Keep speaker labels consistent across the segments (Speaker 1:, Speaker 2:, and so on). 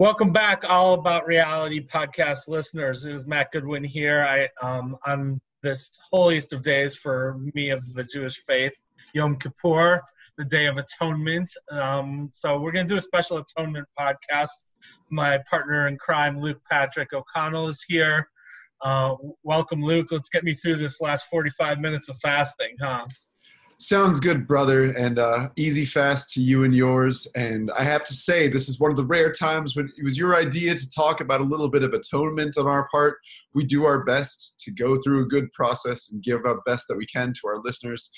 Speaker 1: Welcome back, All About Reality podcast listeners. It is Matt Goodwin here. I um, on this holiest of days for me of the Jewish faith, Yom Kippur, the Day of Atonement. Um, so we're going to do a special atonement podcast. My partner in crime, Luke Patrick O'Connell, is here. Uh, welcome, Luke. Let's get me through this last 45 minutes of fasting, huh?
Speaker 2: Sounds good, brother, and uh, easy fast to you and yours. And I have to say, this is one of the rare times when it was your idea to talk about a little bit of atonement on our part. We do our best to go through a good process and give our best that we can to our listeners.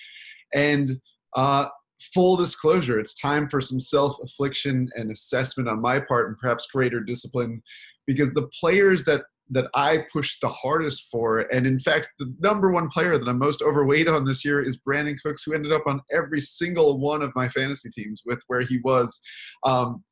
Speaker 2: And uh, full disclosure, it's time for some self affliction and assessment on my part, and perhaps greater discipline, because the players that that I pushed the hardest for. And in fact, the number one player that I'm most overweight on this year is Brandin Cooks, who ended up on every single one of my fantasy teams with where he was. Um,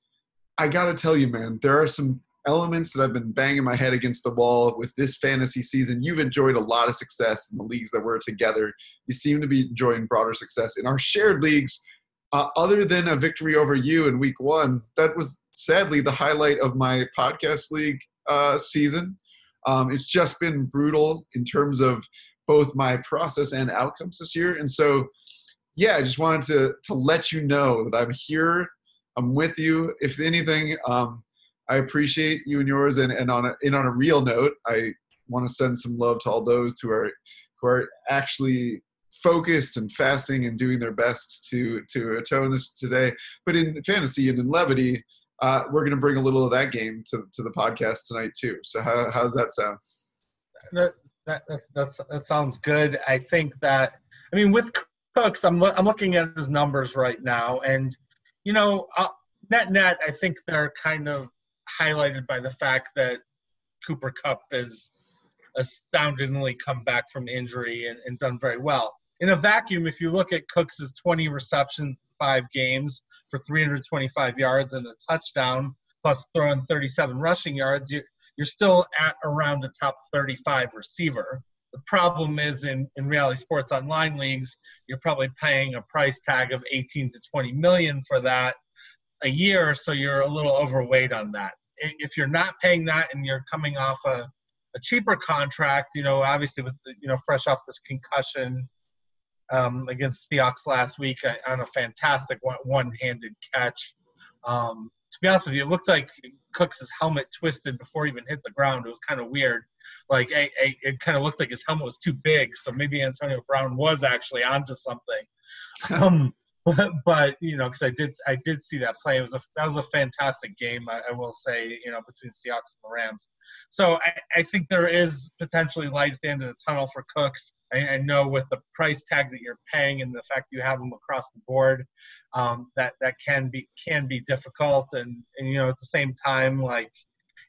Speaker 2: I got to tell you, man, there are some elements that I've been banging my head against the wall with this fantasy season. You've enjoyed a lot of success in the leagues that we're together. You seem to be enjoying broader success in our shared leagues. Uh, other than a victory over you in week one, that was sadly the highlight of my podcast league uh, season. Um, it's just been brutal in terms of both my process and outcomes this year. And so, yeah, I just wanted to to let you know that I'm here. I'm with you. If anything, um, I appreciate you and yours. And, and on a, and on a real note, I want to send some love to all those who are who are actually focused and fasting and doing their best to to atone this today. But in fantasy and in levity, uh, we're going to bring a little of that game to, to the podcast tonight too. So how how's that sound?
Speaker 1: That, that that's, that sounds good. I think that I mean with Cooks, I'm I'm looking at his numbers right now, and you know, uh, net net, I think they're kind of highlighted by the fact that Cooper Kupp is astoundingly come back from injury and, and done very well. In a vacuum, if you look at Cooks' 20 receptions, five games, for 325 yards and a touchdown, plus throwing 37 rushing yards, you're, you're still at around a top 35 receiver. The problem is in, in reality sports online leagues, you're probably paying a price tag of 18 to 20 million for that a year, so you're a little overweight on that. If you're not paying that and you're coming off a, a cheaper contract, you know, obviously with the, you know fresh off this concussion um, against Seahawks last week on a fantastic one-handed catch. Um, to be honest with you, it looked like Cooks' helmet twisted before he even hit the ground. It was kind of weird. Like a, a, it kind of looked like his helmet was too big, so maybe Antonio Brown was actually onto something. Um, but, but, you know, because I did I did see that play. It was a that was a fantastic game. I, I will say, you know, between Seahawks and the Rams. So I, I think there is potentially light at the end of the tunnel for Cooks. I, know with the price tag that you're paying and the fact you have them across the board, um, that that can be can be difficult. And, and you know, at the same time, like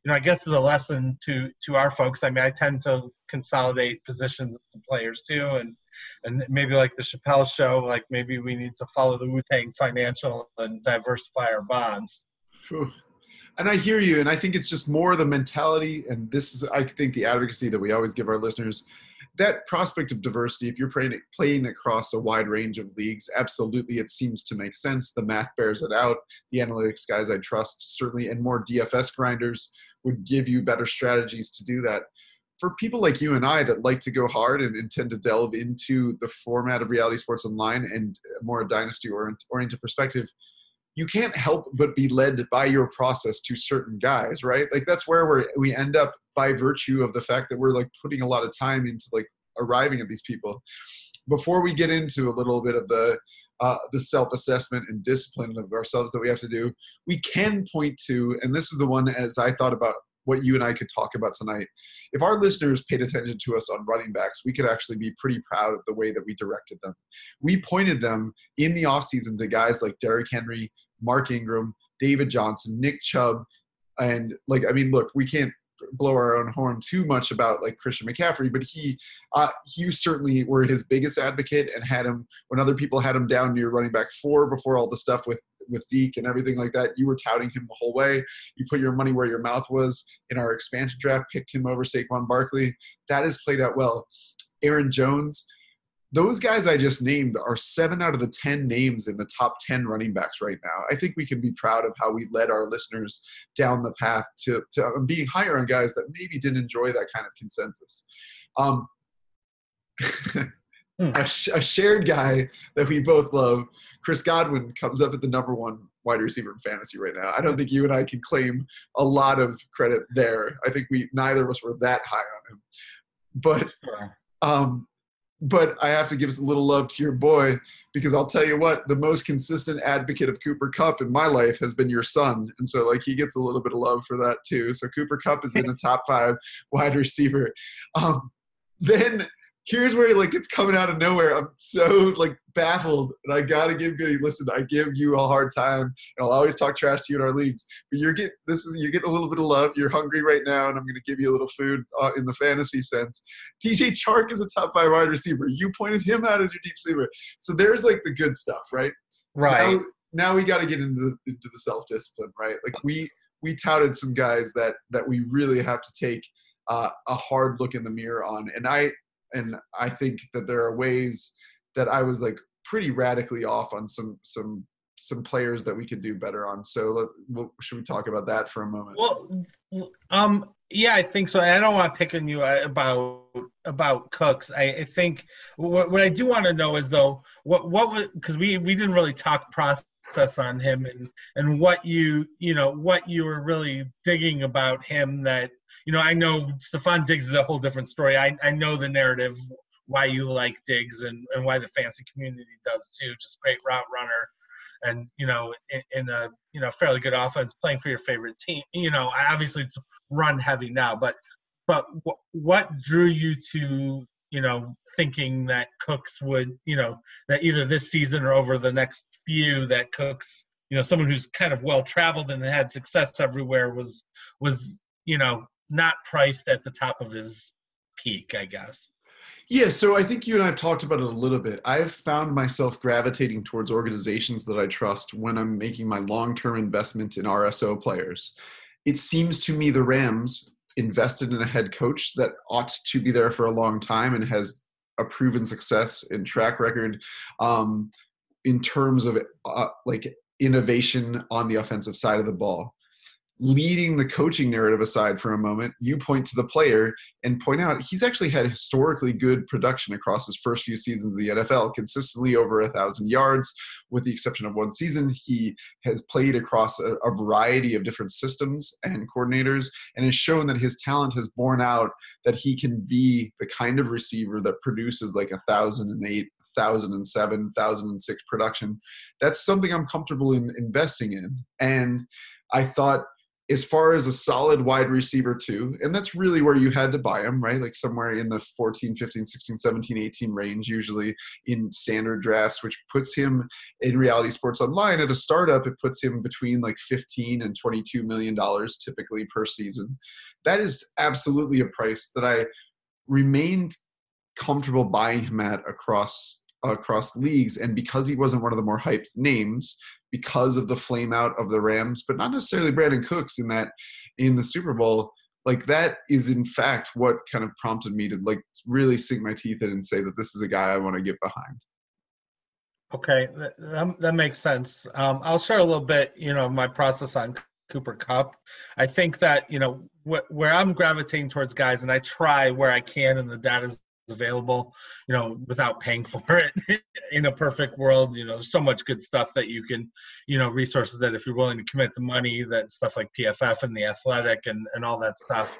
Speaker 1: you know, I guess is a lesson to to our folks. I mean, I tend to consolidate positions to players too, and and maybe like the Chappelle show, like maybe we need to follow the Wu Tang Financial and diversify our bonds.
Speaker 2: And I hear you, and I think it's just more the mentality, and this is, I think, the advocacy that we always give our listeners that prospect of diversity, if you're playing, playing across a wide range of leagues, absolutely it seems to make sense. The math bears it out. The analytics guys I trust certainly, and more DFS grinders would give you better strategies to do that. For people like you and I that like to go hard and intend to delve into the format of reality sports online and more a dynasty oriented perspective, you can't help but be led by your process to certain guys, right? Like that's where we we end up by virtue of the fact that we're like putting a lot of time into like arriving at these people. Before we get into a little bit of the uh, the self assessment and discipline of ourselves that we have to do, we can point to, and this is the one as I thought about what you and I could talk about tonight. If our listeners paid attention to us on running backs, we could actually be pretty proud of the way that we directed them. We pointed them in the offseason to guys like Derrick Henry, Mark Ingram, David Johnson, Nick Chubb, and like I mean, look, we can't blow our own horn too much about like Christian McCaffrey, but he uh, you certainly were his biggest advocate and had him when other people had him down near running back four before all the stuff with with Zeke and everything like that. You were touting him the whole way. You put your money where your mouth was in our expansion draft, picked him over Saquon Barkley. That has played out well. Aaron Jones those guys I just named are seven out of the 10 names in the top 10 running backs right now. I think we can be proud of how we led our listeners down the path to, to being higher on guys that maybe didn't enjoy that kind of consensus. Um, hmm. a, sh- a, shared guy that we both love, Chris Godwin, comes up at the number one wide receiver in fantasy right now. I don't think you and I can claim a lot of credit there. I think we neither of us were that high on him. But um, but I have to give a little love to your boy because I'll tell you what, the most consistent advocate of Cooper Kupp in my life has been your son. And so, like, he gets a little bit of love for that too. So, Cooper Kupp is in a top five wide receiver. Um, then here's where like it's coming out of nowhere. I'm so like baffled, and I gotta give Goody. Listen, I give you a hard time, and I'll always talk trash to you in our leagues. But you're getting this is you're getting a little bit of love. You're hungry right now, and I'm gonna give you a little food uh, in the fantasy sense. DJ Chark is a top five wide receiver. You pointed him out as your deep sleeper. so there's like the good stuff, right?
Speaker 1: Right.
Speaker 2: Now, now we got to get into the, into the self discipline, right? Like we we touted some guys that that we really have to take uh, a hard look in the mirror on, and I and I think that there are ways that I was like pretty radically off on some some some players that we could do better on. So let, well, should we talk about that for a moment?
Speaker 1: Well, um, yeah, I think so. I don't want to pick on you uh, about about Cooks. I, I think what, what I do want to know is though what what because we we didn't really talk process on him and and what you you know what you were really digging about him that you know, I know Stefon Diggs is a whole different story. I, I know the narrative why you like Diggs and, and why the fantasy community does too. Just great route runner, and you know, in, in, a you know fairly good offense, playing for your favorite team. You know, obviously it's run heavy now, but but what drew you to you know thinking that Cooks would you know that either this season or over the next few that Cooks you know someone who's kind of well traveled and had success everywhere was was you know not priced at the top of his peak, I guess.
Speaker 2: Yeah, so I think you and I have talked about it a little bit. I've found myself gravitating towards organizations that I trust when I'm making my long term investment in RSO players. It seems to me the Rams invested in a head coach that ought to be there for a long time and has a proven success and track record um, in terms of uh, like innovation on the offensive side of the ball leading the coaching narrative aside for a moment, you point to the player and point out he's actually had historically good production across his first few seasons of the NFL, consistently over a thousand yards, with the exception of one season. He has played across a, a, variety of different systems and coordinators and has shown that his talent has borne out that he can be the kind of receiver that produces like a thousand and eight 1007 1006 production that's something i'm comfortable in investing in and i thought as far as a solid wide receiver too and that's really where you had to buy him right? Like somewhere in the 14 15 16 17 18 range usually in standard drafts which puts him in reality sports online at a startup it puts him between like 15 and 22 million dollars typically per season. That is absolutely a price that i remained comfortable buying him at across across leagues and because he wasn't one of the more hyped names because of the flame out of the Rams, but not necessarily Brandin Cooks in that in the Super Bowl. Like that is in fact what kind of prompted me to like really sink my teeth in and say that this is a guy I want to get behind.
Speaker 1: Okay, that, that makes sense. Um, I'll share a little bit, you know, my process on Cooper Kupp. I think that you know wh- where I'm gravitating towards guys, and I try where I can, and the data's available, you know, without paying for it. In a perfect world, you know, so much good stuff that you can, you know, resources that if you're willing to commit the money, that stuff like PFF and the Athletic and and all that stuff,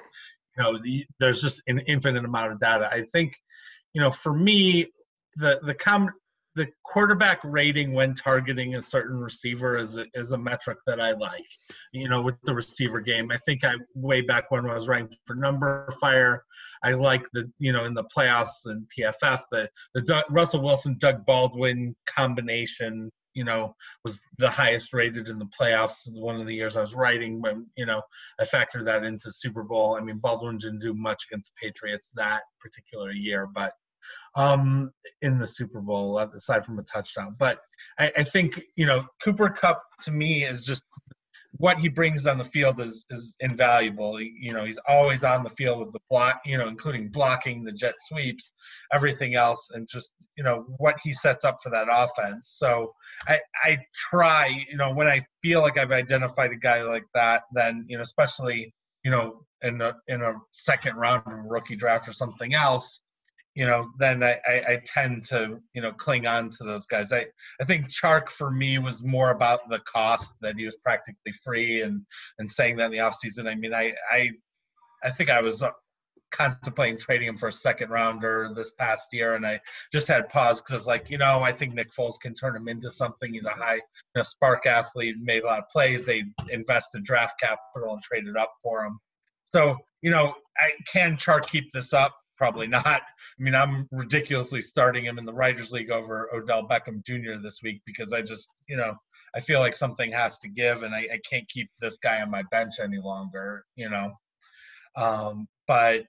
Speaker 1: you know, the, there's just an infinite amount of data. I think, you know, for me, the the com the quarterback rating when targeting a certain receiver is a, is a metric that I like. You know, with the receiver game, I think I way back when I was writing for numberFire, I like the you know in the playoffs and PFF the the Doug, Russell Wilson Doug Baldwin combination. You know, was the highest rated in the playoffs. One of the years I was writing when you know I factored that into Super Bowl. I mean, Baldwin didn't do much against the Patriots that particular year, but um, in the Super Bowl, aside from a touchdown. But I, I, think you know Cooper Kupp to me is just what he brings on the field is is invaluable. You know, he's always on the field with the block, you know, including blocking the jet sweeps, everything else, and just you know what he sets up for that offense. So I I try, you know, when I feel like I've identified a guy like that, then you know, especially you know in a in a second round rookie draft or something else, you know, then I, I, I, tend to, you know, cling on to those guys. I, I think Chark for me was more about the cost that he was practically free and, and saying that in the offseason. I mean, I, I, I think I was uh, contemplating trading him for a second rounder this past year, and I just had pause because I was like, you know, I think Nick Foles can turn him into something. He's a high you know, spark athlete, made a lot of plays. They invested draft capital and traded up for him. So, you know, I can Chark keep this up? Probably not. I mean, I'm ridiculously starting him in the Writers League over Odell Beckham Jr. this week because I just, you know, I feel like something has to give, and I, I can't keep this guy on my bench any longer, you know. Um, but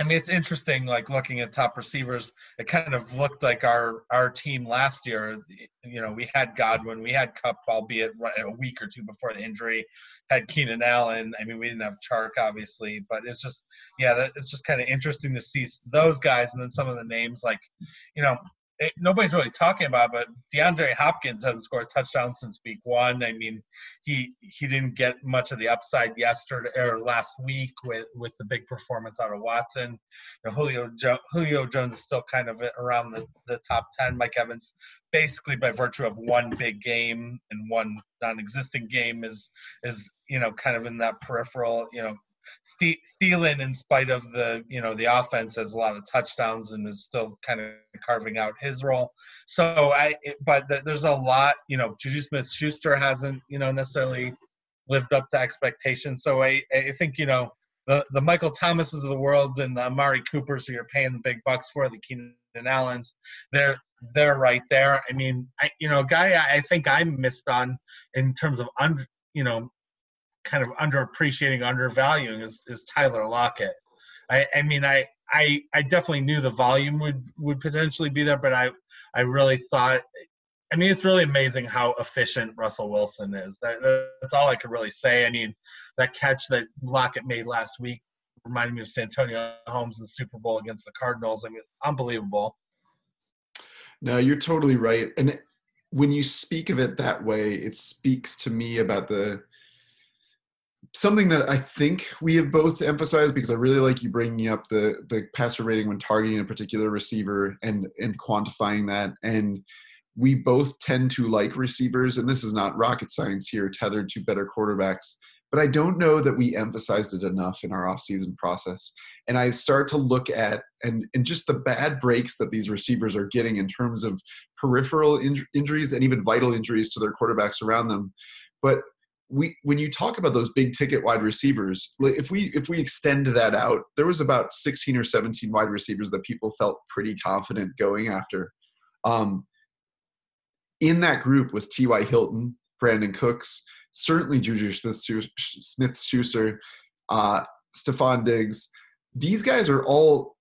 Speaker 1: I mean, it's interesting, like looking at top receivers. It kind of looked like our our team last year. You know, we had Godwin, we had Kupp, albeit a week or two before the injury. Had Keenan Allen. I mean, we didn't have Chark, obviously, but it's just, yeah, that, it's just kind of interesting to see those guys, and then some of the names like, you know, it, nobody's really talking about, but DeAndre Hopkins hasn't scored a touchdown since week one. I mean, he he didn't get much of the upside yesterday or last week with with the big performance out of Watson. You know, Julio jo- Julio Jones is still kind of around the, the top ten. Mike Evans, basically by virtue of one big game and one non-existent game, is is you know kind of in that peripheral you know Thielen, in spite of the you know the offense, has a lot of touchdowns and is still kind of carving out his role. So I, but there's a lot. You know, Juju Smith-Schuster hasn't you know necessarily lived up to expectations. So I, I think you know the the Michael Thomases of the world and the Amari Coopers, who you're paying the big bucks for, the Keenan Allens, they're they're right there. I mean, I, you know, guy I think I missed on in terms of under, you know kind of underappreciating, undervaluing is, is Tyler Lockett. I, I mean, I, I, I definitely knew the volume would, would potentially be there, but I, I really thought, I mean, it's really amazing how efficient Russell Wilson is. That, that's all I could really say. I mean, that catch that Lockett made last week reminded me of Santonio Holmes in the Super Bowl against the Cardinals. I mean, unbelievable.
Speaker 2: No, you're totally right. And when you speak of it that way, it speaks to me about the something that I think we have both emphasized because I really like you bringing up the the passer rating when targeting a particular receiver and and quantifying that. And we both tend to like receivers and this is not rocket science here tethered to better quarterbacks but I don't know that we emphasized it enough in our offseason process. And I start to look at and and just the bad breaks that these receivers are getting in terms of peripheral in- injuries and even vital injuries to their quarterbacks around them. But we when you talk about those big ticket wide receivers if we if we extend that out there was about 16 or 17 wide receivers that people felt pretty confident going after. Um, in that group was ty hilton brandin cooks certainly juju smith schuster uh, stefon diggs these guys are all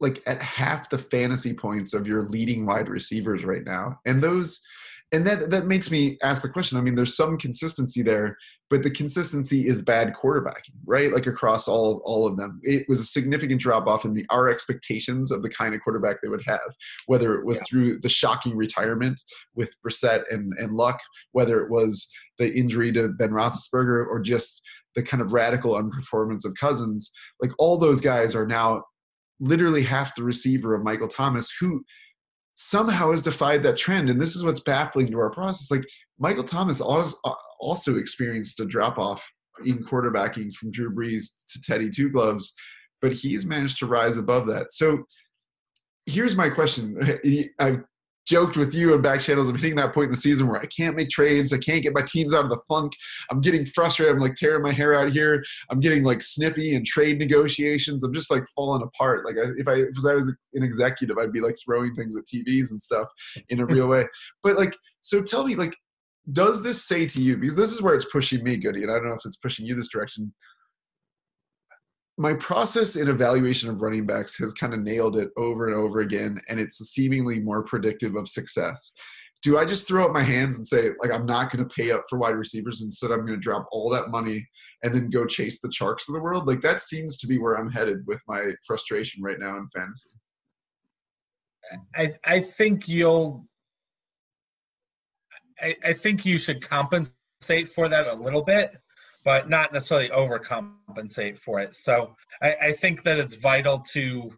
Speaker 2: like at half the fantasy points of your leading wide receivers right now. And those and that that makes me ask the question. I mean, there's some consistency there, but the consistency is bad quarterbacking, right? Like across all all of them, it was a significant drop off in the our expectations of the kind of quarterback they would have. Whether it was yeah. through the shocking retirement with Brissett and and Luck, whether it was the injury to Ben Roethlisberger, or just the kind of radical unperformance of Cousins, like all those guys are now literally half the receiver of Michael Thomas, who somehow has defied that trend. And this is what's baffling to our process. Like Michael Thomas uh, also experienced a drop off in quarterbacking from Drew Brees to Teddy Two Gloves, but he's managed to rise above that. So here's my question. I've joked with you in back channels. I'm hitting that point in the season where I can't make trades. I can't get my teams out of the funk. I'm getting frustrated. I'm like tearing my hair out here. I'm getting like snippy in trade negotiations. I'm just like falling apart. Like I, if I if I was an executive, I'd be like throwing things at TVs and stuff in a real way. But like, so tell me, like, does this say to you? Because this is where it's pushing me, Goody, and I don't know if it's pushing you this direction my process in evaluation of running backs has kind of nailed it over and over again, and it's seemingly more predictive of success. do I just throw up my hands and say like I'm not going to pay up for wide receivers instead I'm going to drop all that money and then go chase the Charks of the world? Like that seems to be where I'm headed with my frustration right now in fantasy.
Speaker 1: I I think you'll I, I think you should compensate for that a little bit, but not necessarily overcompensate for it. So I, I think that it's vital to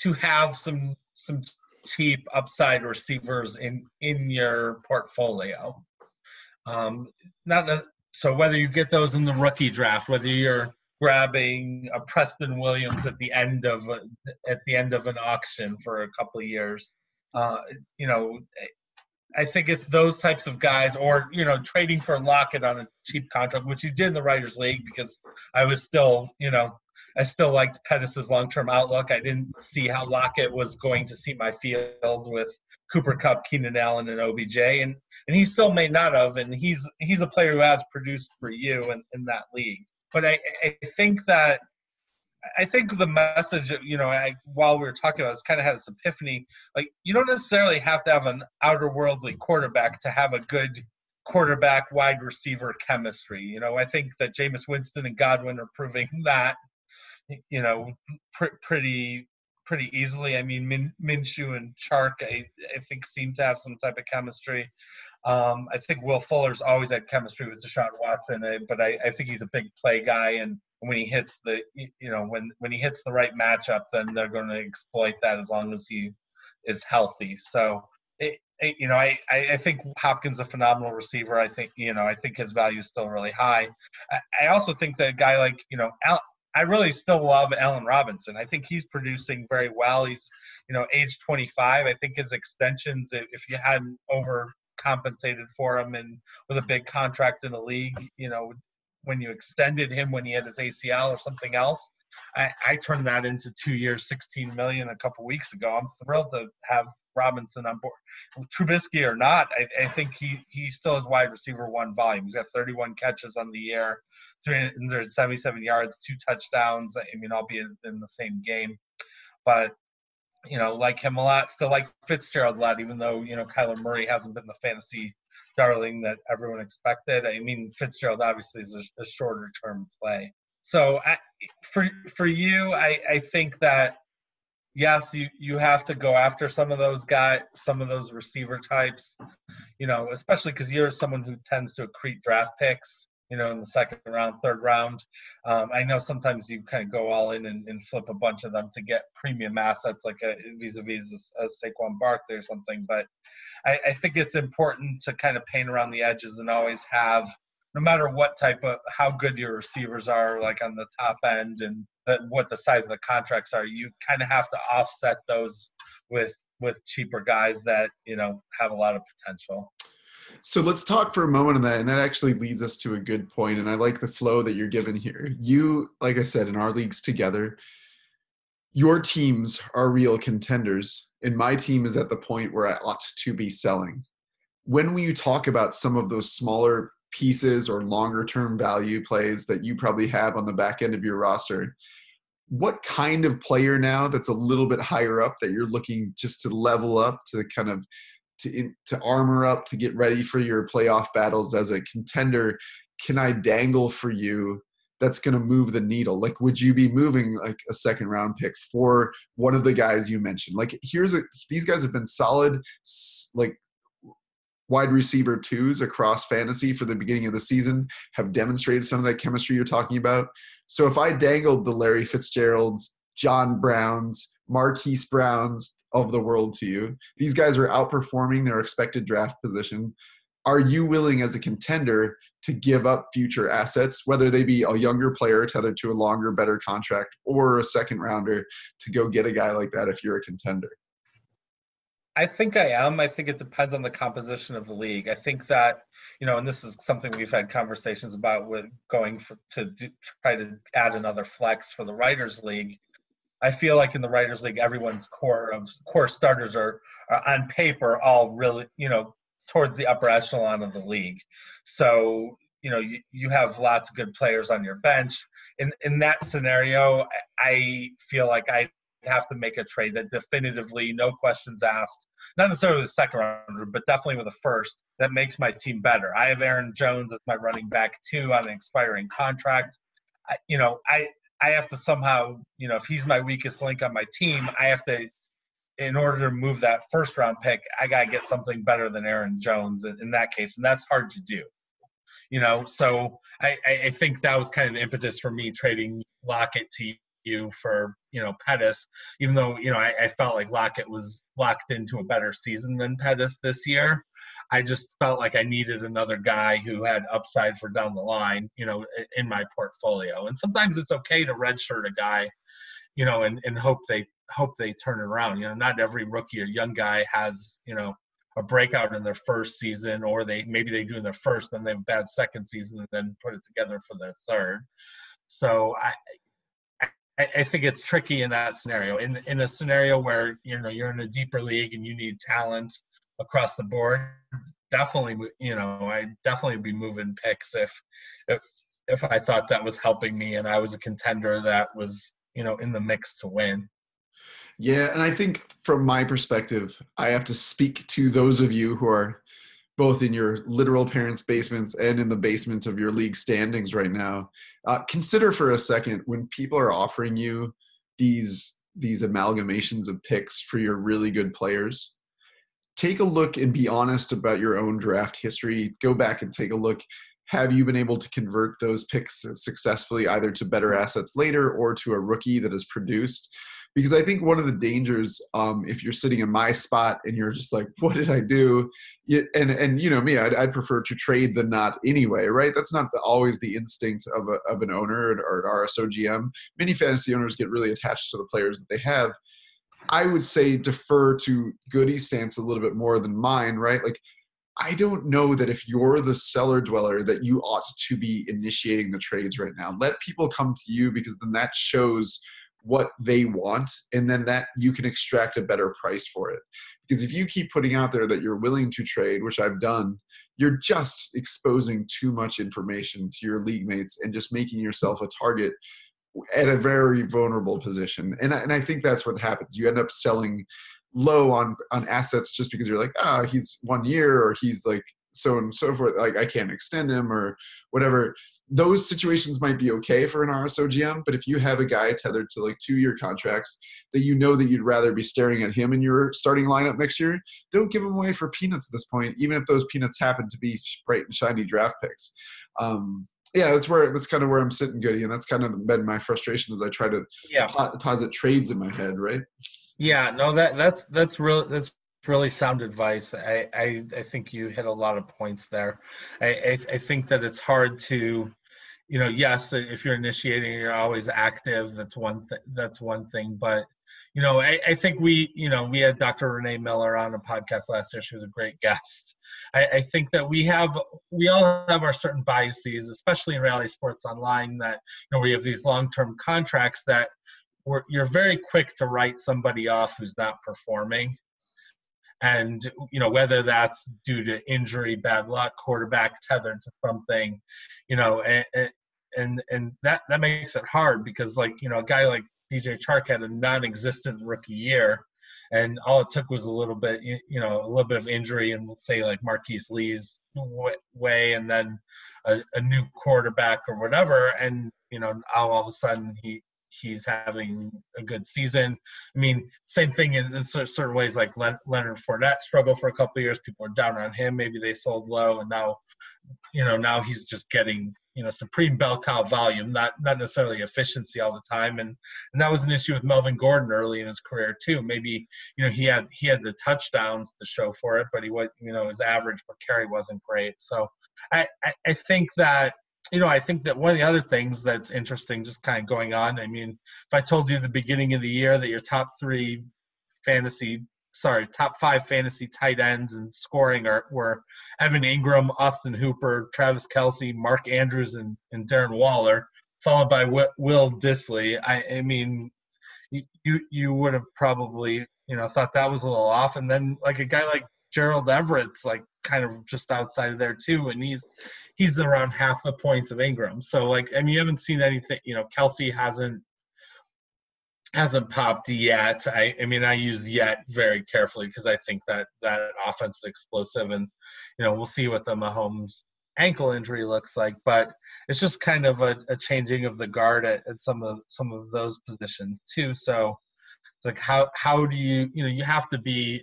Speaker 1: to have some some cheap upside receivers in in your portfolio. Um, not so whether you get those in the rookie draft, whether you're grabbing a Preston Williams at the end of a, at the end of an auction for a couple of years, uh, you know, I think it's those types of guys, or you know, trading for Lockett on a cheap contract, which you did in the Writers League because I was still, you know, I still liked Pettis's long-term outlook. I didn't see how Lockett was going to see my field with Cooper Kupp, Keenan Allen, and OBJ, and and he still may not have. And he's he's a player who has produced for you in, in that league. But I, I think that I think the message, you know, I, while we were talking about, this kind of had this epiphany. Like, you don't necessarily have to have an outer worldly quarterback to have a good quarterback wide receiver chemistry. You know, I think that Jameis Winston and Godwin are proving that you know, pr- pretty pretty easily. I mean, Min, Minshew and Chark, I, I think, seem to have some type of chemistry. Um, I think Will Fuller's always had chemistry with Deshaun Watson, eh, but I, I think he's a big play guy, and when he hits the, you know, when when he hits the right matchup, then they're going to exploit that as long as he is healthy. So. It, it, you know, I, I think Hopkins a phenomenal receiver. I think, you know, I think his value is still really high. I, I also think that a guy like, you know, Al, I really still love Allen Robinson. I think he's producing very well. He's, you know, age 25. I think his extensions, if you hadn't overcompensated for him and with a big contract in the league, you know, when you extended him when he had his ACL or something else, I, I turned that into two years, 16 million a couple weeks ago. I'm thrilled to have Robinson on board. Trubisky or not, I, I think he, he still has wide receiver one volume. He's got 31 catches on the year. 377 yards, two touchdowns. I mean, I'll be in, in the same game, but you know, like him a lot. Still like Fitzgerald a lot, even though you know Kyler Murray hasn't been the fantasy darling that everyone expected. I mean, Fitzgerald obviously is a, a shorter term play. So I, for for you, I, I think that yes, you you have to go after some of those guys, some of those receiver types. You know, especially because you're someone who tends to accrete draft picks you know, in the second round, third round. Um, I know sometimes you kind of go all in and, and, flip a bunch of them to get premium assets like a, vis-a-vis a, a Saquon Barkley or something. But I, I think it's important to kind of paint around the edges and always have, no matter what type of, how good your receivers are, like on the top end and the, what the size of the contracts are, you kind of have to offset those with with cheaper guys that you know have a lot of potential.
Speaker 2: So let's talk for a moment on that. And that actually leads us to a good point. And I like the flow that you're given here. You, like I said, in our leagues together, your teams are real contenders. And my team is at the point where I ought to be selling. When will you talk about some of those smaller pieces or longer term value plays that you probably have on the back end of your roster, what kind of player now that's a little bit higher up that you're looking just to level up to kind of to to armor up to get ready for your playoff battles as a contender can i dangle for you that's going to move the needle? Like would you be moving like a second round pick for one of the guys you mentioned? Like here's a these guys have been solid like wide receiver twos across fantasy for the beginning of the season have demonstrated some of that chemistry you're talking about. So if i dangled the larry fitzgeralds john browns marquise browns of the world to you. These guys are outperforming their expected draft position. Are you willing as a contender to give up future assets, whether they be a younger player tethered to a longer, better contract or a second rounder to go get a guy like that if you're a contender?
Speaker 1: I think I am. I think it depends on the composition of the league. I think that, you know, and this is something we've had conversations about with going for, to do, try to add another flex for the Writers League. I feel like in the Writers League, everyone's core of core starters are, are on paper all really, you know, towards the upper echelon of the league. So, you know, you, you have lots of good players on your bench. In in that scenario, I feel like I have to make a trade that definitively, no questions asked, not necessarily the second rounder, but definitely with the first, that makes my team better. I have Aaron Jones as my running back too on an expiring contract. I, you know, I I have to somehow, you know, if he's my weakest link on my team, I have to, in order to move that first round pick, I got to get something better than Aaron Jones in, that case, and that's hard to do. You know so I, I think that was kind of the impetus for me trading lockett to you for you know pettis even though you know I, I, felt like lockett was locked into a better season than pettis this year i just felt like i needed another guy who had upside for down the line you know in my portfolio and sometimes it's okay to redshirt a guy you know and, and hope they hope they turn it around you know not every rookie or young guy has you know a breakout in their first season, or they maybe they do in their first, then they have a bad second season, and then put it together for their third. So I, I, I think it's tricky in that scenario. In in a scenario where you know you're in a deeper league and you need talent across the board, definitely you know I definitely be moving picks if if if I thought that was helping me and I was a contender that was you know in the mix to win.
Speaker 2: Yeah, and I think from my perspective, I have to speak to those of you who are both in your literal parents' basements and in the basement of your league standings right now. Uh, consider for a second when people are offering you these these amalgamations of picks for your really good players. Take a look and be honest about your own draft history. Go back and take a look. Have you been able to convert those picks successfully either to better assets later or to a rookie that has produced? Because I think one of the dangers, um, if you're sitting in my spot and you're just like, what did I do? and and you know me, I'd, I'd prefer to trade than not anyway, right? That's not the, always the instinct of a, of an owner or an RSO GM. Many fantasy owners get really attached to the players that they have. I would say defer to Goody's stance a little bit more than mine, right? Like I don't know that if you're the cellar dweller that you ought to be initiating the trades right now. Let people come to you because then that shows what they want and then that you can extract a better price for it. Because if you keep putting out there that you're willing to trade which i've done you're just exposing too much information to your league mates and just making yourself a target at a very vulnerable position. And I, and I think that's what happens. You end up selling low on on assets just because you're like ah oh, he's one year or he's like so and so forth like i can't extend him or whatever those situations might be okay for an RSO GM, but if you have a guy tethered to like two year contracts that you know that you'd rather be staring at him in your starting lineup next year, don't give him away for peanuts at this point, even if those peanuts happen to be bright and shiny draft picks. Um, yeah, that's where that's kind of where I'm sitting, Goody, and that's kind of been my frustration as I try to yeah. deposit trades in my head, right?
Speaker 1: Yeah, no, that that's that's real that's really sound advice. I, I, I think you hit a lot of points there. I, I, I think that it's hard to you know, yes, if you're initiating, you're always active. That's one thing. That's one thing. But you know, I, I, think we, you know, we had Dr. Renee Miller on a podcast last year. She was a great guest. I, I think that we have, we all have our certain biases, especially in Reality Sports Online. That you know, we have these long-term contracts that we're, you're very quick to write somebody off who's not performing and you know whether that's due to injury bad luck quarterback tethered to something you know and and and that that makes it hard because like you know a guy like dj chark had a non-existent rookie year and all it took was a little bit you know a little bit of injury and say like marquise lee's way and then a, a new quarterback or whatever and you know all of a sudden he he's having a good season. I mean, same thing in, in certain ways. Like Leonard Fournette struggled for a couple years. People are down on him. Maybe they sold low, and now, you know, now he's just getting you know supreme bell cow volume, not not necessarily efficiency all the time. And and that was an issue with Melvin Gordon early in his career too. Maybe you know he had he had the touchdowns to show for it, but he was you know his average per carry wasn't great. So I I, I think that you know, I think that one of the other things that's interesting, just kind of going on. I mean, if I told you the beginning of the year that your top three fantasy, sorry, top five fantasy tight ends and scoring are were Evan Engram, Austin Hooper, Travis Kelce, Mark Andrews, and, and Darren Waller, followed by Will Dissly. I, I mean, you you would have probably you know thought that was a little off, and then like a guy like Gerald Everett's like kind of just outside of there too, and he's he's around half the points of Engram. So like I mean you haven't seen anything, you know, Kelce hasn't hasn't popped yet. I, I mean, I use yet very carefully because I think that that offense is explosive, and you know we'll see what the Mahomes ankle injury looks like. But it's just kind of a, a changing of the guard at, at some of some of those positions too. So it's like how how do you you know you have to be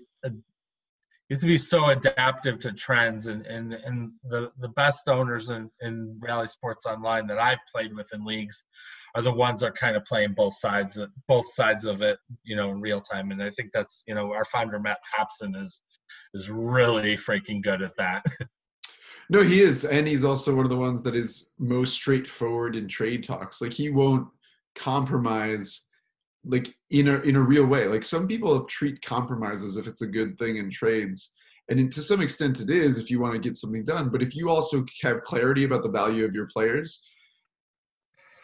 Speaker 1: you have to be so adaptive to trends and and, and the the best owners in, in reality sports online that I've played with in leagues are the ones that are kind of playing both sides both sides of it you know in real time and I think that's you know our founder Matt Hobson is is really freaking good at that.
Speaker 2: No, he is, and he's also one of the ones that is most straightforward in trade talks. Like he won't compromise, like in a in a real way. Like some people treat compromise as if it's a good thing in trades, and to some extent it is if you want to get something done. But if you also have clarity about the value of your players,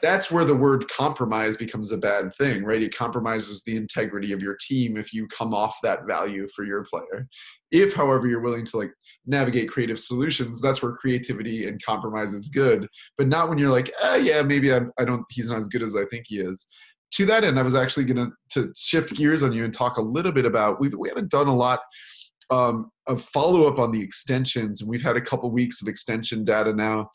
Speaker 2: that's where the word compromise becomes a bad thing, right? It compromises the integrity of your team if you come off that value for your player. If, however, you're willing to like navigate creative solutions, that's where creativity and compromise is good. But not when you're like, eh, yeah, maybe I'm, I don't, he's not as good as I think he is. To that end, I was actually going to to shift gears on you and talk a little bit about we we haven't done a lot um, of follow up on the extensions, and we've had a couple weeks of extension data now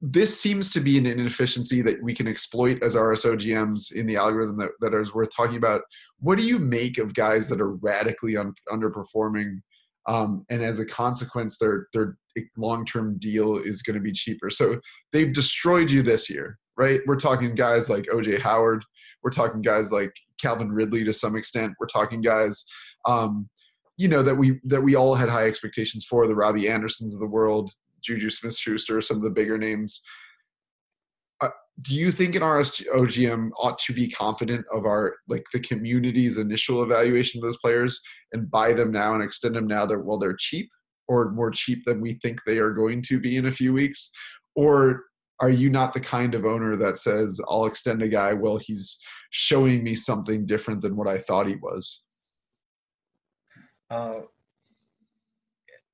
Speaker 2: this seems to be an inefficiency that we can exploit as RSO GMs in the algorithm that, that is worth talking about. What do you make of guys that are radically un, underperforming, um, and as a consequence, their their long term deal is going to be cheaper? So they've destroyed you this year, right? We're talking guys like OJ Howard. We're talking guys like Calvin Ridley to some extent. We're talking guys. Um, you know that we that we all had high expectations for the Robby Andersons of the world, Juju Smith Schuster, some of the bigger names. Uh, do you think an RSOGM ought to be confident of our like the community's initial evaluation of those players and buy them now and extend them now that well they're cheap or more cheap than we think they are going to be in a few weeks? Or are you not the kind of owner that says I'll extend a guy well he's showing me something different than what I thought he was?
Speaker 1: Uh,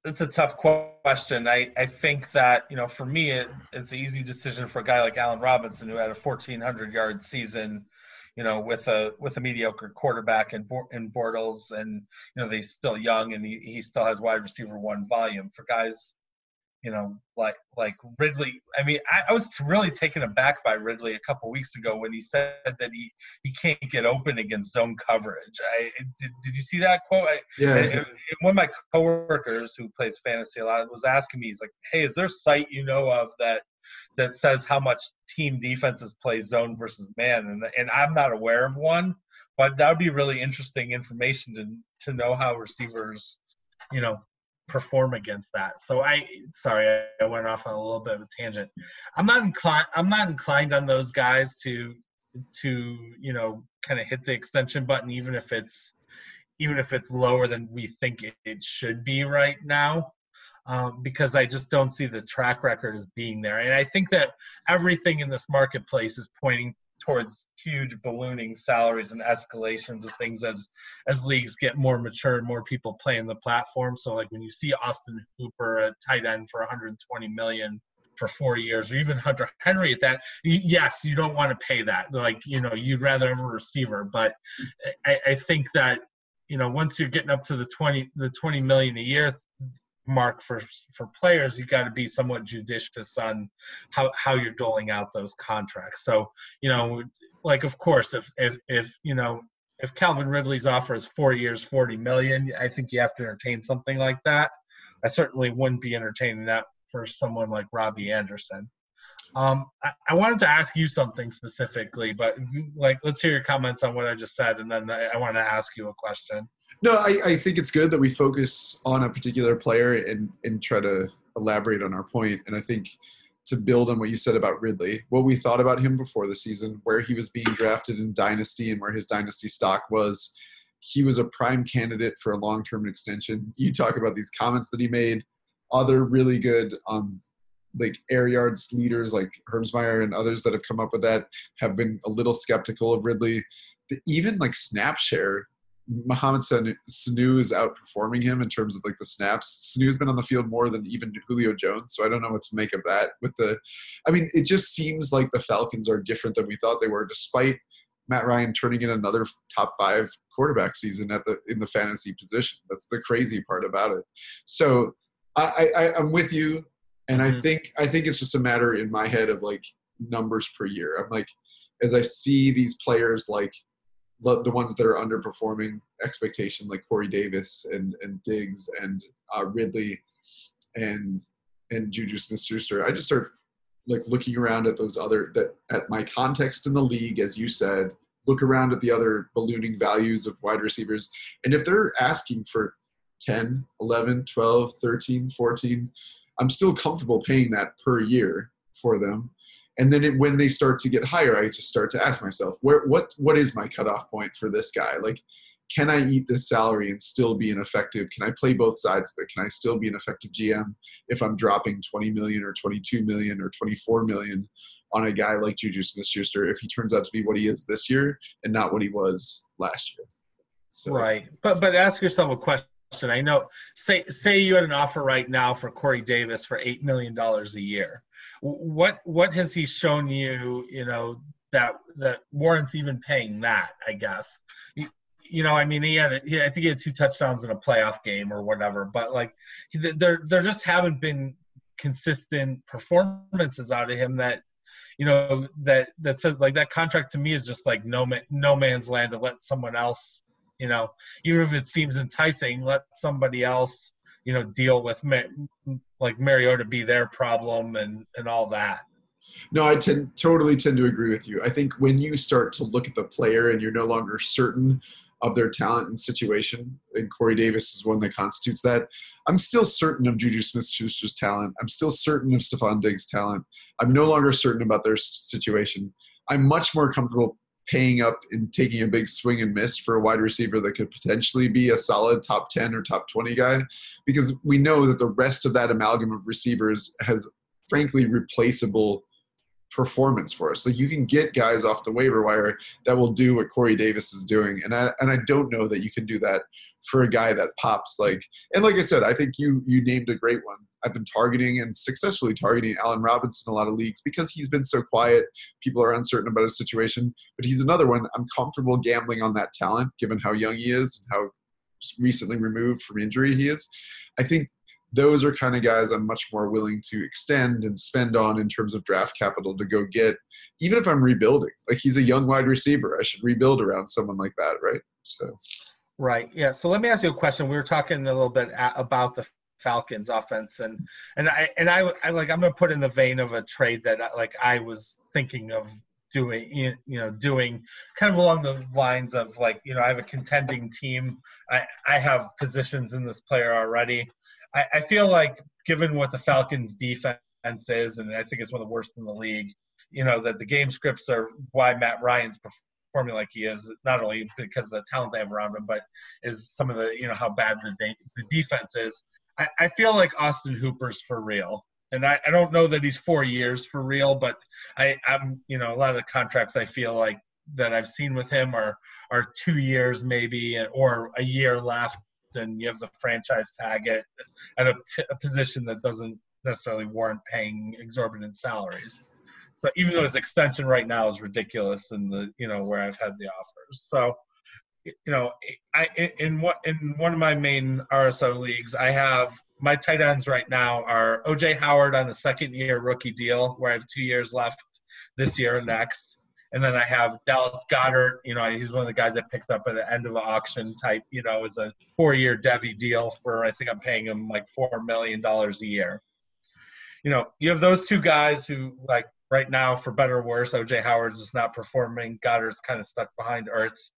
Speaker 1: it's a tough question. I, I think that you know for me it, it's an easy decision for a guy like Allen Robinson who had a 1400 yard season, you know, with a with a mediocre quarterback in in Bortles, and you know he's still young and he, he still has wide receiver one volume. For guys you know, like like Ridley. I mean, I, I, was really taken aback by Ridley a couple weeks ago when he said that he he can't get open against zone coverage. I did, did you see that quote? I,
Speaker 2: yeah.
Speaker 1: I, one of my coworkers who plays fantasy a lot was asking me, he's like, "Hey, is there a site you know of that that says how much team defenses play zone versus man?" And and I'm not aware of one, but that would be really interesting information to to know how receivers you know perform against that. So I sorry I went off on a little bit of a tangent. I'm not inclined I'm not inclined on those guys to to you know kind of hit the extension button even if it's even if it's lower than we think it, it should be right now. Um, because I just don't see the track record as being there. And I think that everything in this marketplace is pointing towards huge ballooning salaries and escalations of things as as leagues get more mature and more people playing the platform. So like when you see Austin Hooper a tight end for 120 million for four years, or even Hunter Henry at that, yes, you don't want to pay that. Like you know, you'd rather have a receiver, but I, I think that you know once you're getting up to the 20 the 20 million a year mark for for players you've got to be somewhat judicious on how how you're doling out those contracts so you know like of course if if if you know if Calvin Ridley's offer is four years, forty million, I think you have to entertain something like that. I certainly wouldn't be entertaining that for someone like Robby Anderson. Um, I, I, wanted to ask you something specifically, but like, let's hear your comments on what I just said, and then I, I want to ask you a question.
Speaker 2: No, I, I think it's good that we focus on a particular player and, and try to elaborate on our point. And I think to build on what you said about Ridley, what we thought about him before the season, where he was being drafted in Dynasty and where his Dynasty stock was, he was a prime candidate for a long term extension. You talk about these comments that he made, other really good um, like air yards leaders like Hermsmeyer and others that have come up with that have been a little skeptical of Ridley. The, even like snap share Mohamed Sanu is outperforming him in terms of like the snaps. Sanu's been on the field more than even Julio Jones, so I don't know what to make of that. With the, I mean, it just seems like the Falcons are different than we thought they were, despite Matt Ryan turning in another top five quarterback season at the in the fantasy position. That's the crazy part about it. So I, I I'm with you, and mm-hmm. I think I think it's just a matter in my head of like numbers per year. I'm like, as I see these players like the, ones that are underperforming expectation, like Corey Davis and and Diggs and uh, Ridley and and Juju Smith-Schuster, I just start like looking around at those other that at my context in the league, as you said, look around at the other ballooning values of wide receivers, and if they're asking for 10, 11, 12, 13, 14, I'm still comfortable paying that per year for them and then it, when they start to get higher i just start to ask myself where what what is my cutoff point for this guy? Like can i eat this salary and still be an effective can i play both sides but can i still be an effective gm if i'm dropping 20 million or 22 million or 24 million on a guy like juju smith-schuster if he turns out to be what he is this year and not what he was last year?
Speaker 1: So. right. But but ask yourself a question. I know, say say you had an offer right now for Corey Davis for eight million dollars a year what what has he shown you you know that that warrants even paying that i guess? You, you know i mean he had he, i think he had two touchdowns in a playoff game or whatever but like there there just haven't been consistent performances out of him that you know that that says like that contract to me is just like no man, no man's land to let someone else you know even if it seems enticing let somebody else you know deal with like Mariota be their problem and and all that.
Speaker 2: No, I tend, totally tend to agree with you. I think when you start to look at the player and you're no longer certain of their talent and situation, and Corey Davis is one that constitutes that. I'm still certain of Juju Smith-Schuster's talent. I'm still certain of Stefon Diggs' talent. I'm no longer certain about their situation. I'm much more comfortable paying up and taking a big swing and miss for a wide receiver that could potentially be a solid top 10 or top 20 guy because we know that the rest of that amalgam of receivers has frankly replaceable performance for us. Like you can get guys off the waiver wire that will do what Corey Davis is doing, and I and I don't know that you can do that for a guy that pops like. And like I said, I think you you named a great one. I've been targeting and successfully targeting Allen Robinson in a lot of leagues because he's been so quiet. People are uncertain about his situation, but he's another one. I'm comfortable gambling on that talent given how young he is and how recently removed from injury he is. I think those are kind of guys I'm much more willing to extend and spend on in terms of draft capital to go get, even if I'm rebuilding. Like he's a young wide receiver, I should rebuild around someone like that, right? So.
Speaker 1: Right. Yeah. So let me ask you a question. We were talking a little bit about the Falcons offense. And and I and I, I like I'm gonna put in the vein of a trade that uh, like I was thinking of doing you know doing kind of along the lines of like you know I have a contending team. I I have positions in this player already. I, I feel like given what the Falcons defense is and I think it's one of the worst in the league you know that the game scripts are why Matt Ryan's performing like he is not only because of the talent they have around him but is some of the you know how bad the de- the defense is I, I feel like Austin Hooper's for real. And I, I don't know that he's four years for real, but I, I'm you know, a lot of the contracts I feel like that I've seen with him are are two years maybe or a year left and you have the franchise tag it at a, a position that doesn't necessarily warrant paying exorbitant salaries. So even though his extension right now is ridiculous and the you know where I've had the offers. So you know, I in what in one of my main RSO leagues, I have my tight ends right now are OJ Howard on a second year rookie deal where I have two years left this year and next. And then I have Dallas Goedert. you know, he's one of the guys I picked up at the end of an auction type, you know, as a four year Devy deal for I think I'm paying him like four million dollars a year. You know, you have those two guys who like right now, for better or worse, OJ Howard's is not performing. Goedert's kind of stuck behind Ertz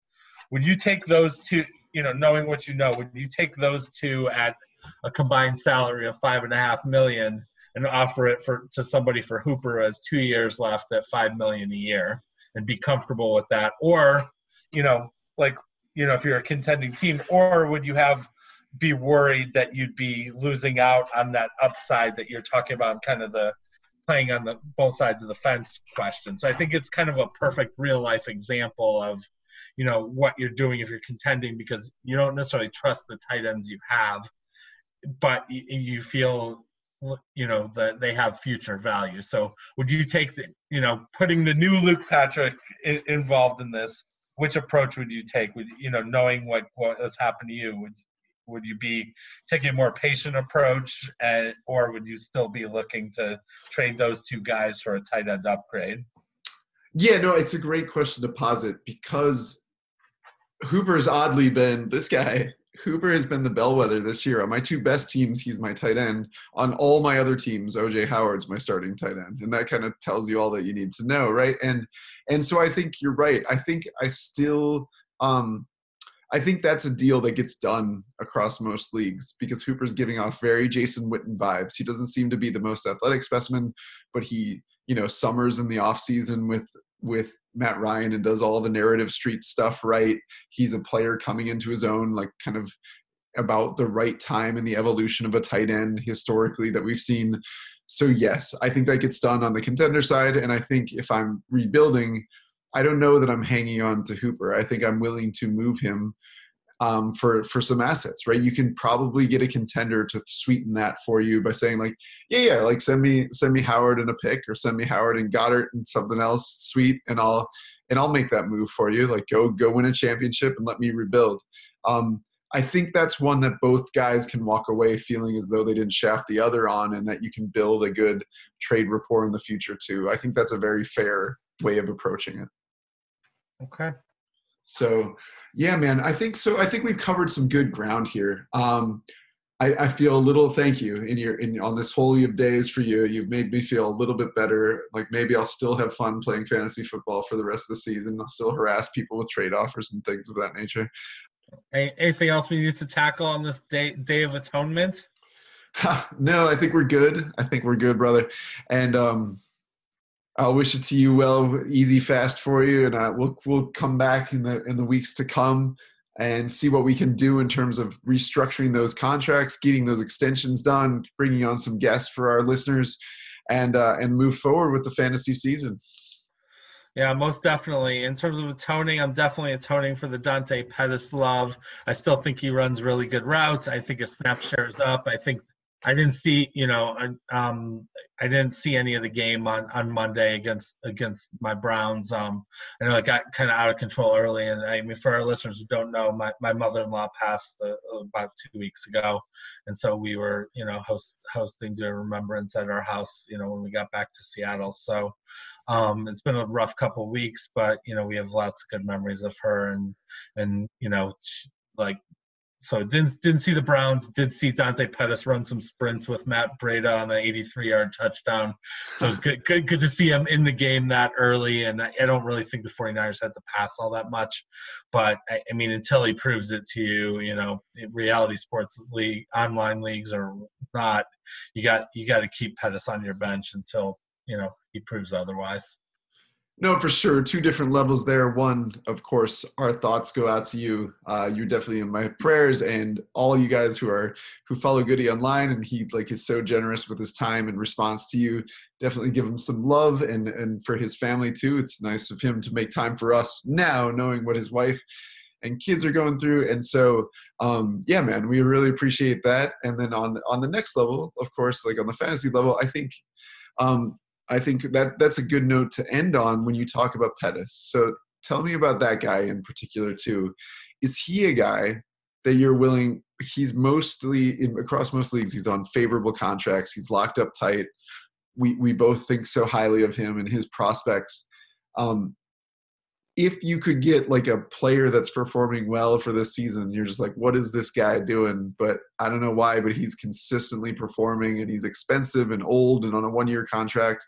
Speaker 1: would you take those two, you know, knowing what you know, would you take those two at a combined salary of five and a half million and offer it for to somebody for Hooper as two years left at five million a year and be comfortable with that? Or, you know, like, you know, if you're a contending team, or would you have be worried that you'd be losing out on that upside that you're talking about, kind of the playing on the both sides of the fence question. So I think it's kind of a perfect real life example of you know what you're doing if you're contending because you don't necessarily trust the tight ends you have, but you, feel you know that they have future value. So would you take the you know putting the new Luke Patrick I- involved in this? Which approach would you take? Would you know knowing what what has happened to you? Would would you be taking a more patient approach, and, or would you still be looking to trade those two guys for a tight end upgrade?
Speaker 2: Yeah, no, it's a great question to posit because Hooper's oddly been this guy. Hooper has been the bellwether this year. On my two best teams, he's my tight end. On all my other teams, OJ Howard's my starting tight end, and that kind of tells you all that you need to know, right? And and so I think you're right. I think I still um, I think that's a deal that gets done across most leagues because Hooper's giving off very Jason Witten vibes. He doesn't seem to be the most athletic specimen, but he, you know, summers in the off season with with Matt Ryan and does all the narrative street stuff right. He's a player coming into his own, like kind of about the right time in the evolution of a tight end historically that we've seen. So yes, I think that gets done on the contender side, and I think if I'm rebuilding, I don't know that I'm hanging on to Hooper. I think I'm willing to move him um, for for some assets, right? You can probably get a contender to sweeten that for you by saying like, yeah, yeah, like send me send me Howard and a pick, or send me Howard and Goedert and something else sweet, and I'll and I'll make that move for you. Like go go win a championship and let me rebuild. Um, I think that's one that both guys can walk away feeling as though they didn't shaft the other on, and that you can build a good trade rapport in the future too. I think that's a very fair way of approaching it.
Speaker 1: Okay.
Speaker 2: So, yeah, man, I think so. I think we've covered some good ground here. Um, I, I, feel a little thank you in your in on this holy of days for you. You've made me feel a little bit better. Like maybe I'll still have fun playing fantasy football for the rest of the season. I'll still harass people with trade offers and things of that nature.
Speaker 1: Anything else we need to tackle on this day Day of Atonement?
Speaker 2: no, I think we're good. I think we're good, brother. And um, I'll wish it to you well, easy fast for you, and uh, we'll we'll come back in the in the weeks to come and see what we can do in terms of restructuring those contracts, getting those extensions done, bringing on some guests for our listeners, and uh, and move forward with the fantasy season.
Speaker 1: Yeah, most definitely. In terms of atoning, I'm definitely atoning for the Dante Pettis love. I still think he runs really good routes. I think his snap shares up. I think I didn't see, you know, um, I didn't see any of the game on, on Monday against against my Browns. Um, I know it got kind of out of control early, and I mean, for our listeners who don't know, my, my mother-in-law passed uh, about two weeks ago, and so we were, you know, host, hosting to remembrance at our house, you know, when we got back to Seattle. So um, it's been a rough couple weeks, but you know, we have lots of good memories of her, and and you know, she, like so didn't didn't see the Browns. Did see Dante Pettis run some sprints with Matt Breida on an 83-yard touchdown. So it's good, good, good to see him in the game that early. And I, I don't really think the 49ers had to pass all that much, but I, I, mean, until he proves it to you, you know, reality sports league, online leagues or not, you got you got to keep Pettis on your bench until you know he proves otherwise.
Speaker 2: No, for sure. Two different levels there. One, of course, our thoughts go out to you. Uh, you're definitely in my prayers, and all you guys who are who follow Goody online, and he like is so generous with his time and response to you. Definitely give him some love, and and for his family too. It's nice of him to make time for us now, knowing what his wife and kids are going through. And so, um, yeah, man, we really appreciate that. And then on on the next level, of course, like on the fantasy level, I think um, I think that that's a good note to end on when you talk about Pettis. So tell me about that guy in particular too. Is he a guy that you're willing? He's mostly in, across most leagues. He's on favorable contracts. He's locked up tight. We we both think so highly of him and his prospects. Um, if you could get like a player that's performing well for this season, you're just like, what is this guy doing? But I don't know why, but he's consistently performing and he's expensive and old and on a one year contract.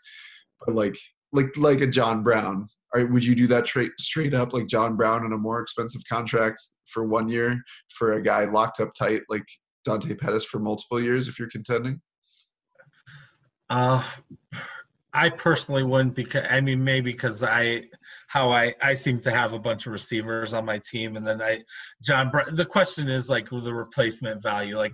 Speaker 2: But like like like a John Brown. Right, would you do that tra- straight up like John Brown on a more expensive contract for one year for a guy locked up tight like Dante Pettis for multiple years if you're contending?
Speaker 1: Uh I personally wouldn't because I mean maybe because I how I I seem to have a bunch of receivers on my team and then I John Brown the question is like the replacement value like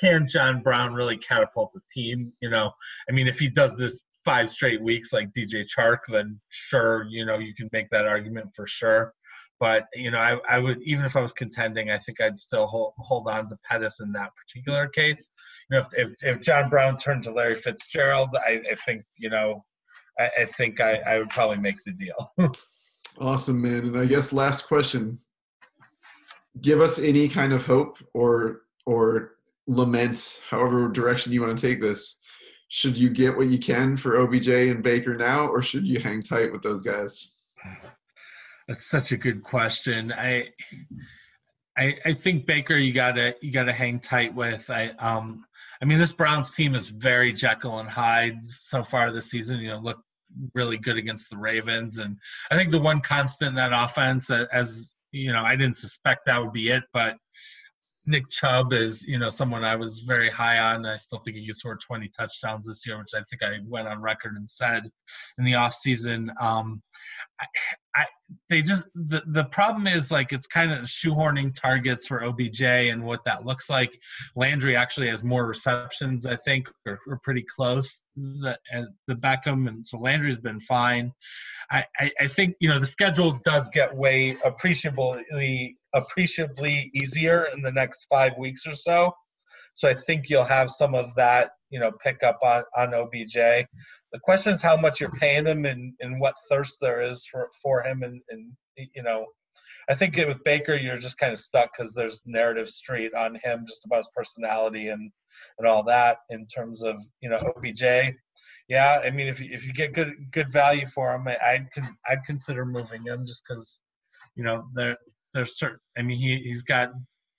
Speaker 1: can John Brown really catapult the team you know I mean if he does this five straight weeks like DJ Chark then sure you know you can make that argument for sure But you know, I, I would even if I was contending, I think I'd still hold hold on to Pettis in that particular case. You know, if if, if John Brown turned to Larry Fitzgerald, I, I think you know, I, I think I, I would probably make the deal.
Speaker 2: awesome, man. And I guess last question: Give us any kind of hope or or lament, however direction you want to take this. Should you get what you can for OBJ and Baker now, or should you hang tight with those guys?
Speaker 1: That's such a good question. I, I, I think Baker, you gotta you gotta hang tight with. I um, I mean, this Browns team is very Jekyll and Hyde so far this season. You know, look really good against the Ravens, and I think the one constant in that offense, as you know, I didn't suspect that would be it, but Nick Chubb is, you know, someone I was very high on. I still think he could score 20 touchdowns this year, which I think I went on record and said in the offseason. Um, I, they just the the problem is like it's kind of shoehorning targets for OBJ and what that looks like. Landry actually has more receptions, I think, or, or pretty close. The the Beckham and so Landry's been fine. I, I, I think you know the schedule does get way appreciably appreciably easier in the next five weeks or so. So I think you'll have some of that, you know, pick up on, on OBJ. The question is how much you're paying him and, and what thirst there is for, for him. And, and, you know, I think with Baker, you're just kind of stuck because there's narrative street on him just about his personality and, and all that in terms of, you know, OBJ. Yeah, I mean, if you, if you get good good value for him, I, I'd I'd consider moving him just because, you know, there there's certain. I mean, he he's got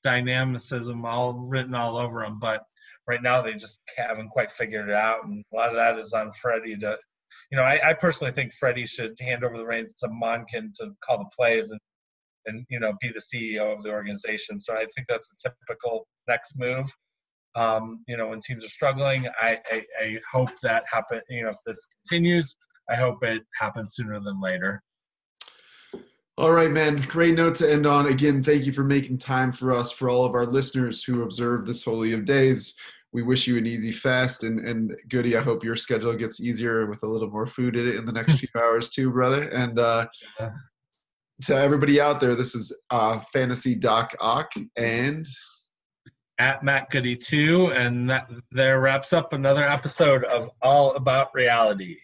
Speaker 1: dynamicism all written all over him, but right now they just haven't quite figured it out, and a lot of that is on Freddie to. You know, I, I personally think Freddie should hand over the reins to Monken to call the plays and and you know be the CEO of the organization. So I think that's a typical next move. Um, you know, when teams are struggling, I, I, I hope that happen. You know, if this continues, I hope it happens sooner than later.
Speaker 2: All right, man. Great note to end on. Again, thank you for making time for us, for all of our listeners who observe this Holy of Days. We wish you an easy fast and, and Goody, I hope your schedule gets easier with a little more food in it in the next few hours too, brother. And uh, to everybody out there, this is uh, Fantasy Doc Ock and
Speaker 1: at Matt Goody too, and that there wraps up another episode of All About Reality.